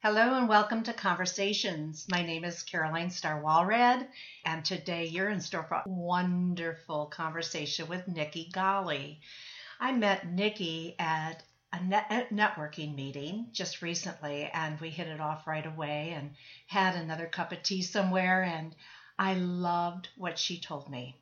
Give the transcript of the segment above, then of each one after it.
Hello and welcome to Conversations. My name is Caroline Star Walrad, and today you're in store for a wonderful conversation with Nikki Golly. I met Nikki at a net- networking meeting just recently, and we hit it off right away and had another cup of tea somewhere, and I loved what she told me.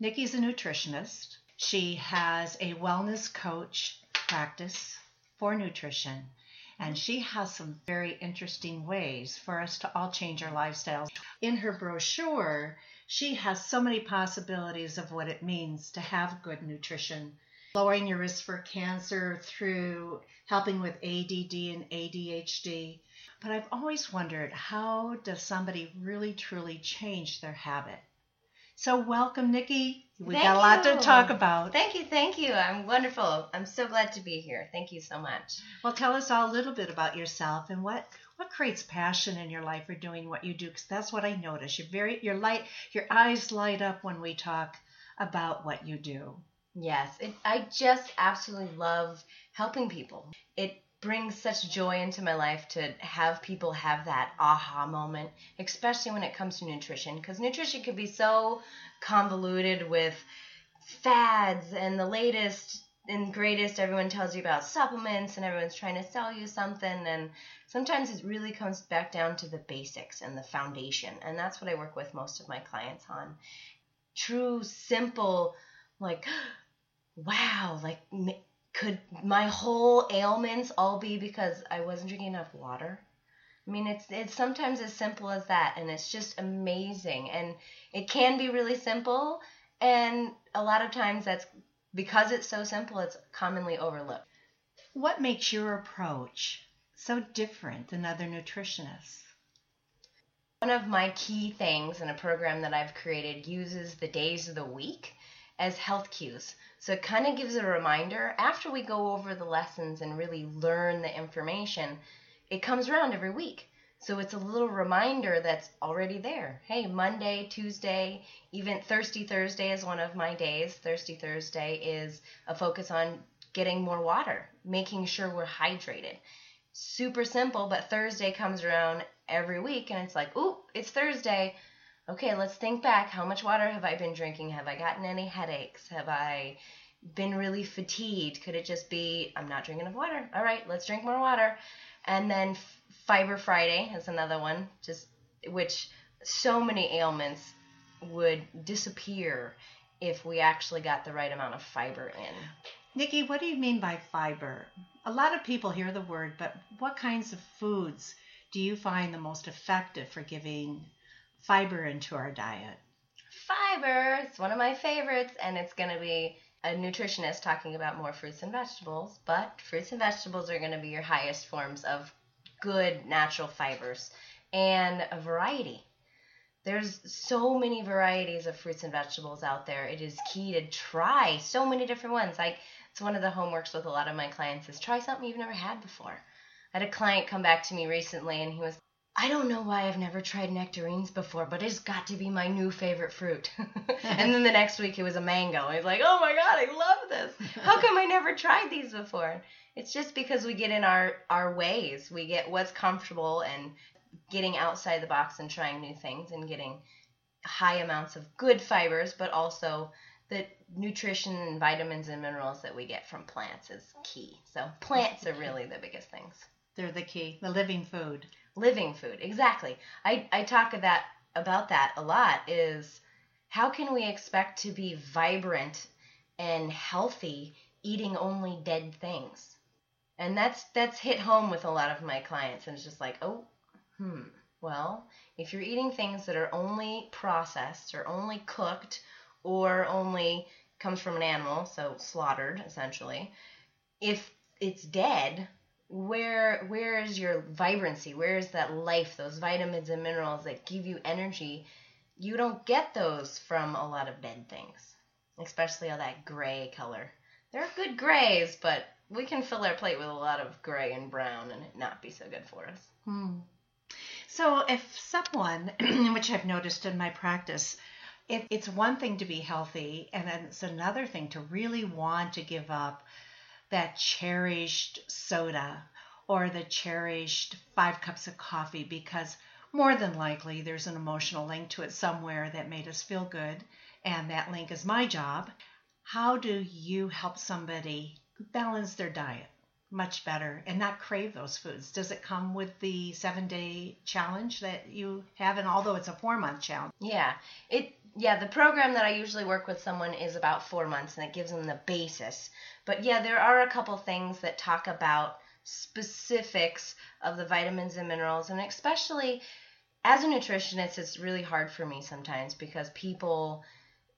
Nikki's a nutritionist. She has a wellness coach practice for nutrition and she has some very interesting ways for us to all change our lifestyles. In her brochure, she has so many possibilities of what it means to have good nutrition. Lowering your risk for cancer through helping with ADD and ADHD. But I've always wondered how does somebody really truly change their habit? So, welcome, Nikki. We Thank got a lot to talk about. Thank you, thank you. I'm wonderful. I'm so glad to be here. Thank you so much. Well, tell us all a little bit about yourself and what what creates passion in your life for doing what you do. Because that's what I notice. You're very your light, your eyes light up when we talk about what you do. Yes, it, I just absolutely love helping people. It brings such joy into my life to have people have that aha moment, especially when it comes to nutrition. Because nutrition can be so convoluted with fads and the latest and greatest everyone tells you about supplements and everyone's trying to sell you something and sometimes it really comes back down to the basics and the foundation and that's what i work with most of my clients on true simple like wow like could my whole ailments all be because i wasn't drinking enough water i mean it's it's sometimes as simple as that and it's just amazing and it can be really simple and a lot of times that's because it's so simple it's commonly overlooked What makes your approach so different than other nutritionists? one of my key things in a program that I've created uses the days of the week as health cues. So it kind of gives a reminder after we go over the lessons and really learn the information, it comes around every week. So it's a little reminder that's already there. Hey, Monday, Tuesday, even Thirsty Thursday is one of my days. Thirsty Thursday is a focus on getting more water, making sure we're hydrated. Super simple, but Thursday comes around every week and it's like, ooh, it's Thursday. Okay, let's think back. How much water have I been drinking? Have I gotten any headaches? Have I been really fatigued? Could it just be I'm not drinking enough water? All right, let's drink more water. And then Fiber Friday is another one, just which so many ailments would disappear if we actually got the right amount of fiber in. Nikki, what do you mean by fiber? A lot of people hear the word, but what kinds of foods do you find the most effective for giving fiber into our diet? Fiber, it's one of my favorites, and it's going to be a nutritionist talking about more fruits and vegetables, but fruits and vegetables are going to be your highest forms of good natural fibers and a variety. There's so many varieties of fruits and vegetables out there. It is key to try so many different ones. Like it's one of the homeworks with a lot of my clients is try something you've never had before. I had a client come back to me recently and he was I don't know why I've never tried nectarines before, but it's got to be my new favorite fruit. and then the next week it was a mango. I was like, oh my god, I love this. How come I never tried these before? It's just because we get in our our ways. We get what's comfortable and getting outside the box and trying new things and getting high amounts of good fibers, but also the nutrition and vitamins and minerals that we get from plants is key. So plants are really the biggest things They're the key, the living food. Living food. Exactly. I i talk that about that a lot is how can we expect to be vibrant and healthy eating only dead things? And that's that's hit home with a lot of my clients and it's just like oh hmm well if you're eating things that are only processed or only cooked or only comes from an animal so slaughtered essentially if it's dead where where is your vibrancy? Where is that life those vitamins and minerals that give you energy? You don't get those from a lot of dead things especially all that gray color. There are good grays but we can fill our plate with a lot of gray and brown and it not be so good for us. Hmm. So, if someone, which I've noticed in my practice, it, it's one thing to be healthy, and then it's another thing to really want to give up that cherished soda or the cherished five cups of coffee because more than likely there's an emotional link to it somewhere that made us feel good, and that link is my job. How do you help somebody balance their diet much better and not crave those foods? Does it come with the seven day challenge that you have? And although it's a four month challenge, Yeah, it yeah the program that I usually work with someone is about four months, and it gives them the basis. But yeah, there are a couple things that talk about specifics of the vitamins and minerals, and especially as a nutritionist, it's really hard for me sometimes because people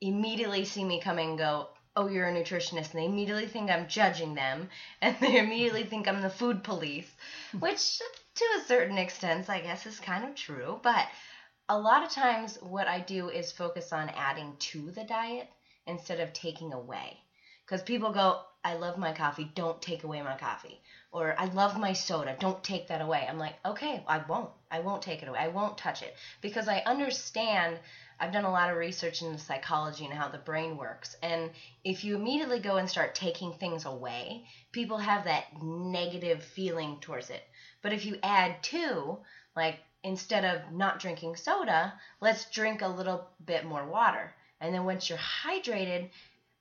immediately see me come and go, oh, you're a nutritionist, and they immediately think I'm judging them, and they immediately think I'm the food police, which to a certain extent, I guess, is kind of true. But a lot of times, what I do is focus on adding to the diet instead of taking away. Because people go, I love my coffee, don't take away my coffee. Or I love my soda, don't take that away. I'm like, okay, I won't. I won't take it away. I won't touch it. Because I understand I've done a lot of research into psychology and how the brain works. And if you immediately go and start taking things away, people have that negative feeling towards it. But if you add to, like instead of not drinking soda, let's drink a little bit more water. And then once you're hydrated,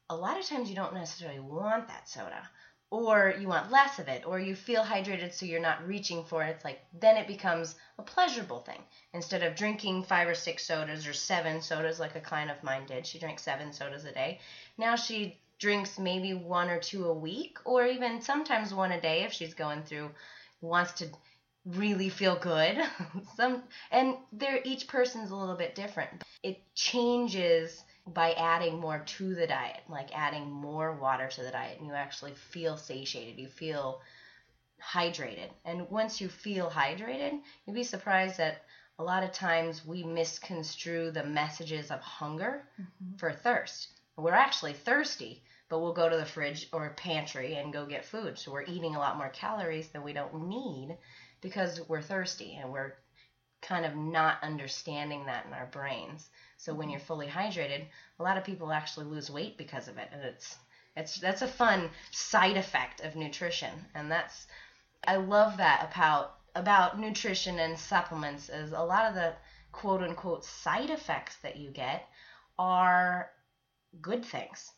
a lot of times you don't necessarily want that soda or you want less of it or you feel hydrated so you're not reaching for it. It's like then it becomes a pleasurable thing. Instead of drinking five or six sodas or seven sodas like a client of mine did she drank seven sodas a day. Now she drinks maybe one or two a week or even sometimes one a day if she's going through wants to really feel good some and they're each person's a little bit different it changes by adding more to the diet, like adding more water to the diet, and you actually feel satiated, you feel hydrated. And once you feel hydrated, you'd be surprised that a lot of times we misconstrue the messages of hunger Mm-hmm. for thirst. We're actually thirsty, but we'll go to the fridge or pantry and go get food. So we're eating a lot more calories than we don't need because we're thirsty and we're kind of not understanding that in our brains. So when mm-hmm. you're fully hydrated, a lot of people actually lose weight because of it, and it's it's that's a fun side effect of nutrition, and that's I love that about about nutrition and supplements is a lot of the quote unquote side effects that you get are good things.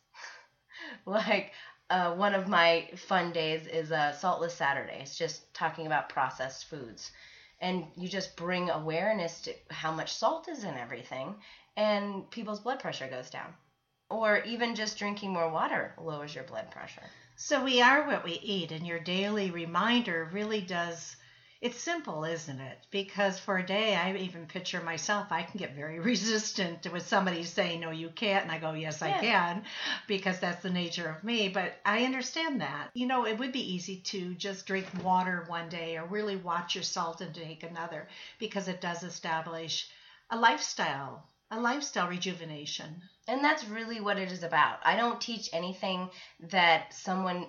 like uh, one of my fun days is a saltless Saturday. It's just talking about processed foods. And you just bring awareness to how much salt is in everything, and people's blood pressure goes down. Or even just drinking more water lowers your blood pressure. So we are what we eat, and your daily reminder really does. It's simple, isn't it? Because for a day, I even picture myself, I can get very resistant with somebody saying, No, you can't. And I go, Yes, I can, because that's the nature of me. But I understand that. You know, it would be easy to just drink water one day or really watch your salt intake another, because it does establish a lifestyle, a lifestyle rejuvenation. And that's really what it is about. I don't teach anything that someone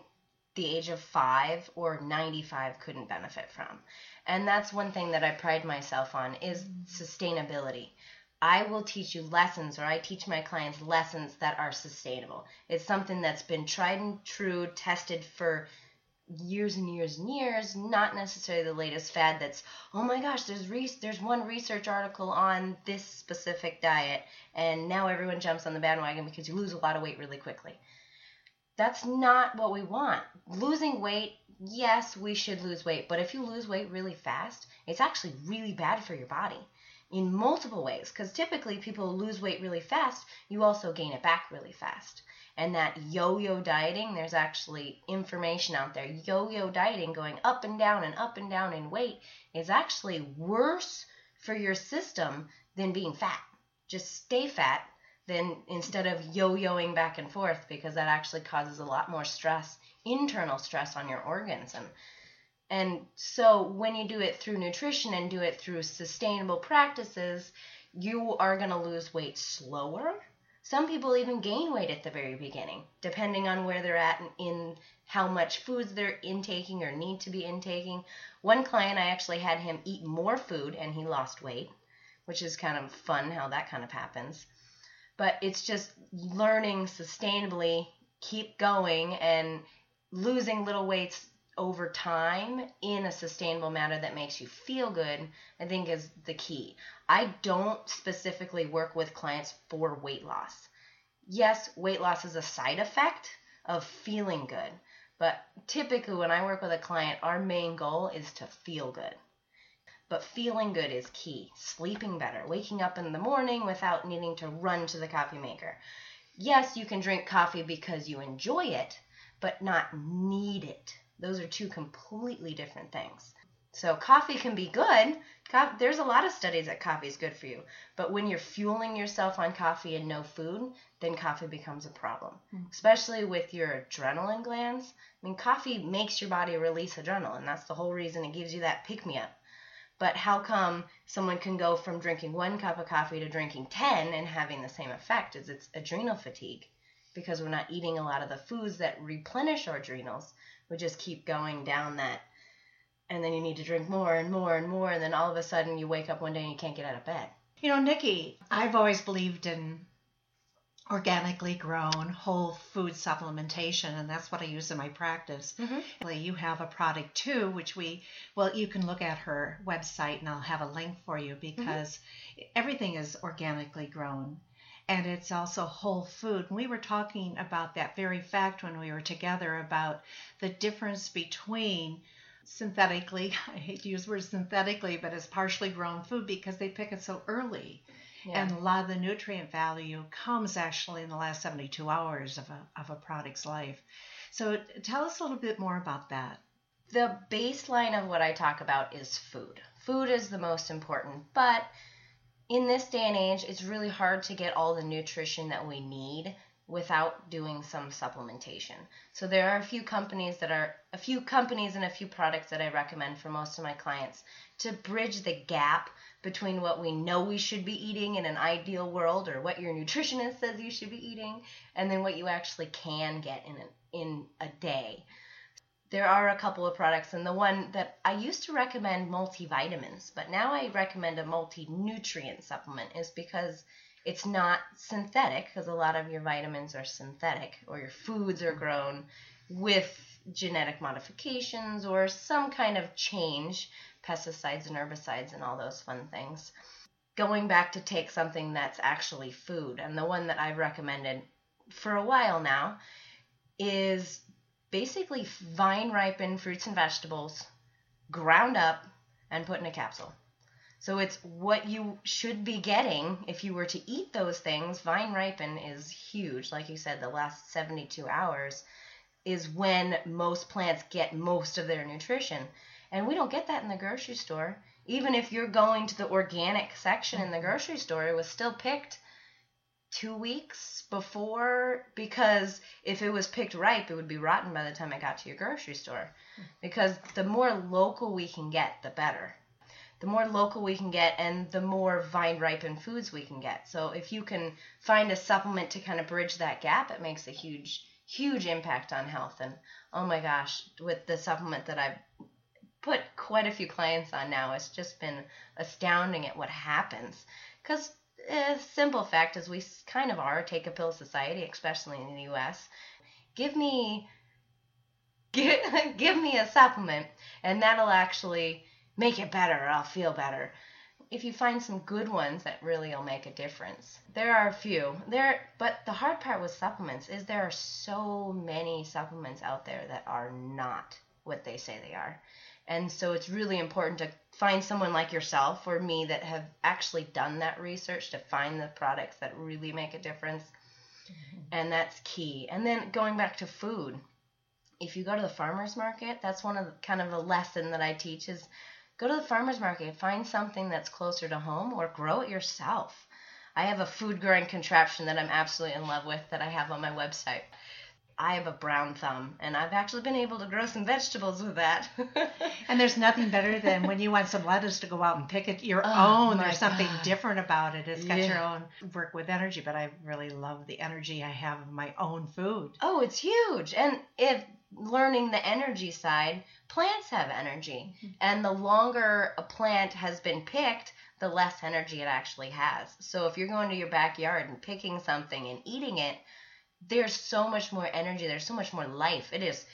the age of five or 95 couldn't benefit from. And that's one thing that I pride myself on is sustainability. I will teach you lessons or I teach my clients lessons that are sustainable. It's something that's been tried and true, tested for years and years and years, not necessarily the latest fad that's, oh my gosh, there's re- there's one research article on this specific diet and now everyone jumps on the bandwagon because you lose a lot of weight really quickly. That's not what we want. Losing weight, yes, we should lose weight, but if you lose weight really fast, it's actually really bad for your body in multiple ways because typically people lose weight really fast, you also gain it back really fast. And that yo yo dieting, there's actually information out there. Yo yo dieting, going up and down and up and down in weight, is actually worse for your system than being fat. Just stay fat than instead of yo yoing back and forth because that actually causes a lot more stress, internal stress on your organs. And and so when you do it through nutrition and do it through sustainable practices, you are going to lose weight slower. Some people even gain weight at the very beginning, depending on where they're at in how much foods they're intaking or need to be intaking. One client, I actually had him eat more food and he lost weight, which is kind of fun how that kind of happens. But it's just learning sustainably, keep going, and losing little weights over time in a sustainable manner that makes you feel good, I think is the key. I don't specifically work with clients for weight loss. Yes, weight loss is a side effect of feeling good, but typically when I work with a client, our main goal is to feel good. But feeling good is key. Sleeping better, waking up in the morning without needing to run to the coffee maker. Yes, you can drink coffee because you enjoy it, but not need it. Those are two completely different things. So coffee can be good. Co- There's a lot of studies that coffee is good for you, but when you're fueling yourself on coffee and no food, then coffee becomes a problem, mm-hmm. especially with your adrenaline glands. I mean, coffee makes your body release adrenaline. That's the whole reason it gives you that pick me up. But how come someone can go from drinking one cup of coffee to drinking 10 and having the same effect? Is it's adrenal fatigue because we're not eating a lot of the foods that replenish our adrenals. We just keep going down that. And then you need to drink more and more and more. And then all of a sudden you wake up one day and you can't get out of bed. You know, Nikki, I've always believed in organically grown whole food supplementation, and that's what I use in my practice. Mhm. You have a product too, which we, well, you can look at her website and I'll have a link for you because everything is organically grown and it's also whole food. And we were talking about that very fact when we were together about the difference between synthetically, I hate to use the word synthetically, but it's partially grown food because they pick it so early. Yeah. And a lot of the nutrient value comes actually in the last 72 hours of a, of a product's life. So tell us a little bit more about that. the baseline of what I talk about is food. Food is the most important, but in this day and age, it's really hard to get all the nutrition that we need without doing some supplementation. So there are a few companies that are a few companies and a few products that I recommend for most of my clients to bridge the gap between what we know we should be eating in an ideal world or what your nutritionist says you should be eating and then what you actually can get in a, in a day there are a couple of products, and the one that I used to recommend multivitamins, but now I recommend a multi nutrient supplement is because it's not synthetic, because a lot of your vitamins are synthetic, or your foods are grown with genetic modifications or some kind of change, pesticides and herbicides and all those fun things. Going back to take something that's actually food, and the one that I've recommended for a while now is basically vine ripened fruits and vegetables ground up and put in a capsule. So it's what you should be getting if you were to eat those things. Vine ripen is huge. Like you said, the last 72 hours is when most plants get most of their nutrition. And we don't get that in the grocery store. Even if you're going to the organic section in the mm-hmm. grocery store, it was still picked two weeks before because if it was picked ripe, it would be rotten by the time it got to your grocery store. Hmm. Because the more local we can get, the better. The more local we can get, and the more vine ripened foods we can get. So if you can find a supplement to kind of bridge that gap, it makes a huge, huge impact on health. And oh my gosh, with the supplement that I've put quite a few clients on now, it's just been astounding at what happens. Because a eh, simple fact is we kind of are a take a pill society, especially in the U.S. Give me, give, give me a supplement, and that'll actually make it better. I'll feel better. If you find some good ones that really will make a difference, there are a few. There, but the hard part with supplements is there are so many supplements out there that are not what they say they are. And so it's really important to find someone like yourself or me that have actually done that research to find the products that really make a difference. Mm-hmm. And that's key. And then going back to food, if you go to the farmer's market, that's one of the kind of a lesson that I teach is go to the farmer's market, find something that's closer to home or grow it yourself. I have a food growing contraption that I'm absolutely in love with that I have on my website. I have a brown thumb, and I've actually been able to grow some vegetables with that. And there's nothing better than when you want some lettuce to go out and pick it your Oh, own. There's something God. different about it. It's got your own work with energy, but I really love the energy I have of my own food. oh, it's huge. And if learning the energy side, plants have energy. Mm-hmm. And the longer a plant has been picked, the less energy it actually has. So if you're going to your backyard and picking something and eating it, there's so much more energy, there's so much more life. It is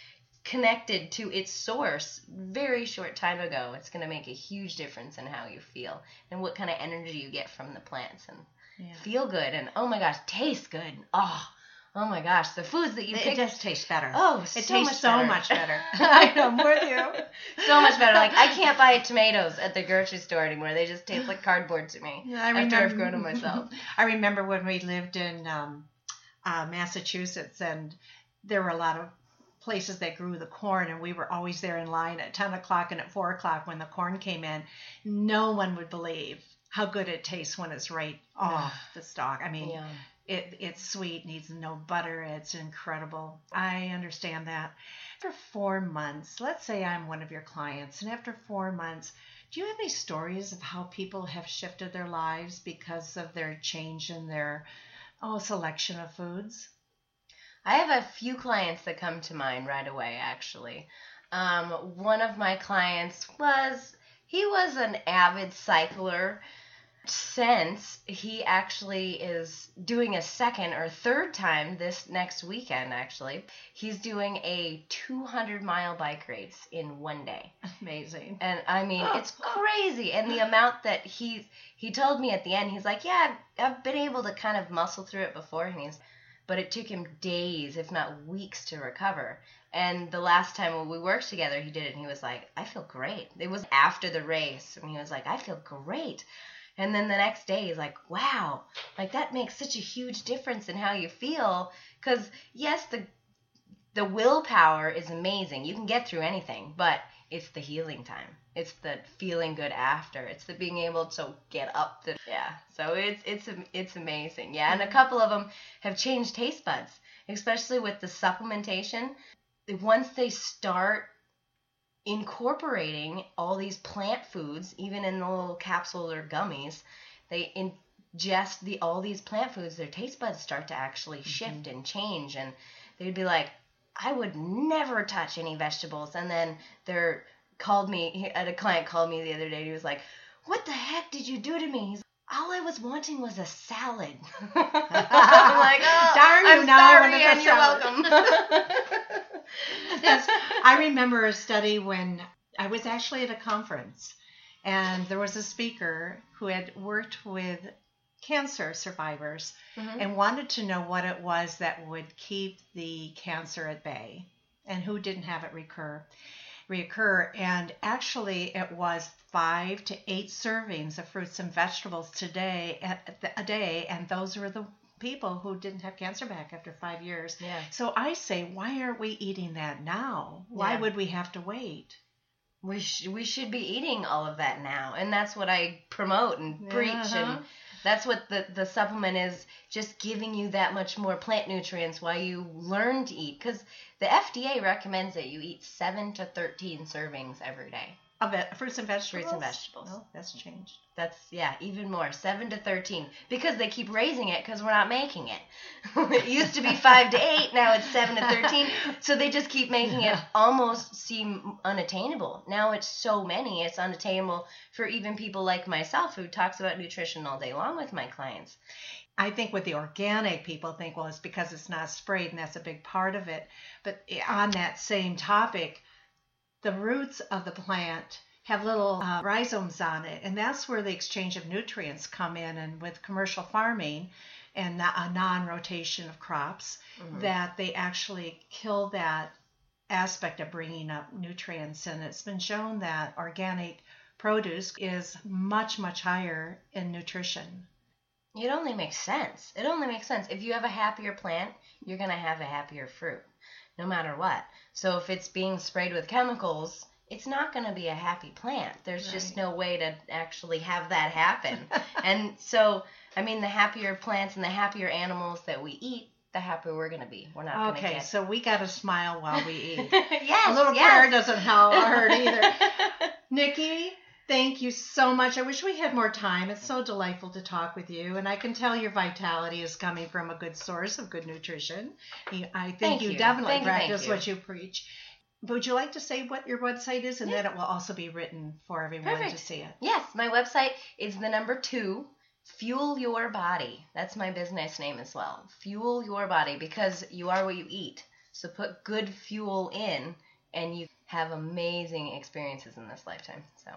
connected to its source very short time ago, it's going to make a huge difference in how you feel and what kind of energy you get from the plants and Yeah. feel good and oh my gosh, taste good. Oh, oh my gosh, the foods that you It, pick. it does taste better. oh, it so tastes much so better. much better. I know, I'm with you. so much better. Like I can't buy tomatoes at the grocery store anymore. They just taste like cardboard to me. Yeah, I After I've remember- grown them myself. I remember when we lived in um, uh, Massachusetts, and there were a lot of places that grew the corn, and we were always there in line at 10 o'clock and at 4 o'clock when the corn came in. No one would believe how good it tastes when it's right off the stalk. I mean, Yeah. It, it's sweet, needs no butter. It's incredible. I understand that. After four months, let's say I'm one of your clients, and after four months, do you have any stories of how people have shifted their lives because of their change in their oh selection of foods? I have a few clients that come to mind right away, actually. Um, one of my clients was, he was an avid cycler. Since he actually is doing a second or third time this next weekend, actually, he's doing a 200 mile bike race in one day. Amazing. And I mean, it's crazy. And the amount that he he told me at the end, he's like, "Yeah, I've, I've been able to kind of muscle through it before." And he's, but it took him days, if not weeks, to recover. And the last time when we worked together, he did it, and he was like, "I feel great." It was after the race, and he was like, "I feel great." And then the next day, like, "Wow, like that makes such a huge difference in how you feel." Because yes, the the willpower is amazing. You can get through anything, but it's the healing time. It's the feeling good after. It's the being able to get up. The yeah. So it's it's it's amazing. Yeah, and a mm-hmm. couple of them have changed taste buds, especially with the supplementation. Once they start incorporating all these plant foods, even in the little capsules or gummies, they ingest the all these plant foods. Their taste buds start to actually mm-hmm. shift and change, and they'd be like, I would never touch any vegetables. And then they're called me. A client called me the other day. He was like, "What the heck did you do to me?" He's all I was wanting was a salad. I'm like, oh, Darn you, I'm now I sorry, a and you're salad." welcome. yes, I remember a study when I was actually at a conference, and there was a speaker who had worked with cancer survivors Mhm. and wanted to know what it was that would keep the cancer at bay and who didn't have it recur reoccur and actually it was five to eight servings of fruits and vegetables today a day and those were the people who didn't have cancer back after five years Yeah. so i say why aren't we eating that now why Yeah. would we have to wait We sh- we should be eating all of that now, and that's what I promote and preach, Uh-huh. and that's what the the supplement is, just giving you that much more plant nutrients while you learn to eat. Because the FDA recommends that you eat seven to thirteen servings every day. Of it fruits and vegetables Fruits and vegetables. oh that's changed That's yeah, even more, seven to thirteen, because they keep raising it because we're not making it. it used to be five to eight, now it's seven to thirteen. So they just keep making it almost seem unattainable. Now it's so many, it's unattainable for even people like myself who talks about nutrition all day long with my clients. I think with the organic, people think, well, it's because it's not sprayed, and that's a big part of it. But eh, on that same topic, the roots of the plant have little uh, rhizomes on it, and that's where the exchange of nutrients come in. And with commercial farming and a non-rotation of crops, that they actually kill that aspect of bringing up nutrients. And it's been shown that organic produce is much, much higher in nutrition. It only makes sense. It only makes sense. If you have a happier plant, you're going to have a happier fruit, no matter what. So if it's being sprayed with chemicals, it's not going to be a happy plant. There's just no way to actually have that happen. and so, I mean, the happier plants and the happier animals that we eat, the happier we're going to be. We're not Okay, get. so we got to smile while we eat. yes, a little yes. prayer doesn't help hurt either. Nikki, thank you so much. I wish we had more time. It's so delightful to talk with you, and I can tell your vitality is coming from a good source of good nutrition. I think Thank you, you. definitely Thank practice you. what you preach. Would you like to say what your website is, and then it will also be written for everyone to see it? Yes, my website is the number two, Fuel Your Body. That's my business name as well. Fuel Your Body because you are what you eat. So put good fuel in and you have amazing experiences in this lifetime. So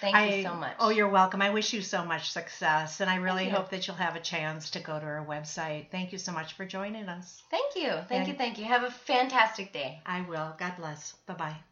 thank I, you so much. Oh, you're welcome. I wish you so much success, and I really hope that you'll have a chance to go to our website. Thank you so much for joining us. Thank you. Thank And- you. Thank you. Have a fantastic day. I will. God bless. Bye bye.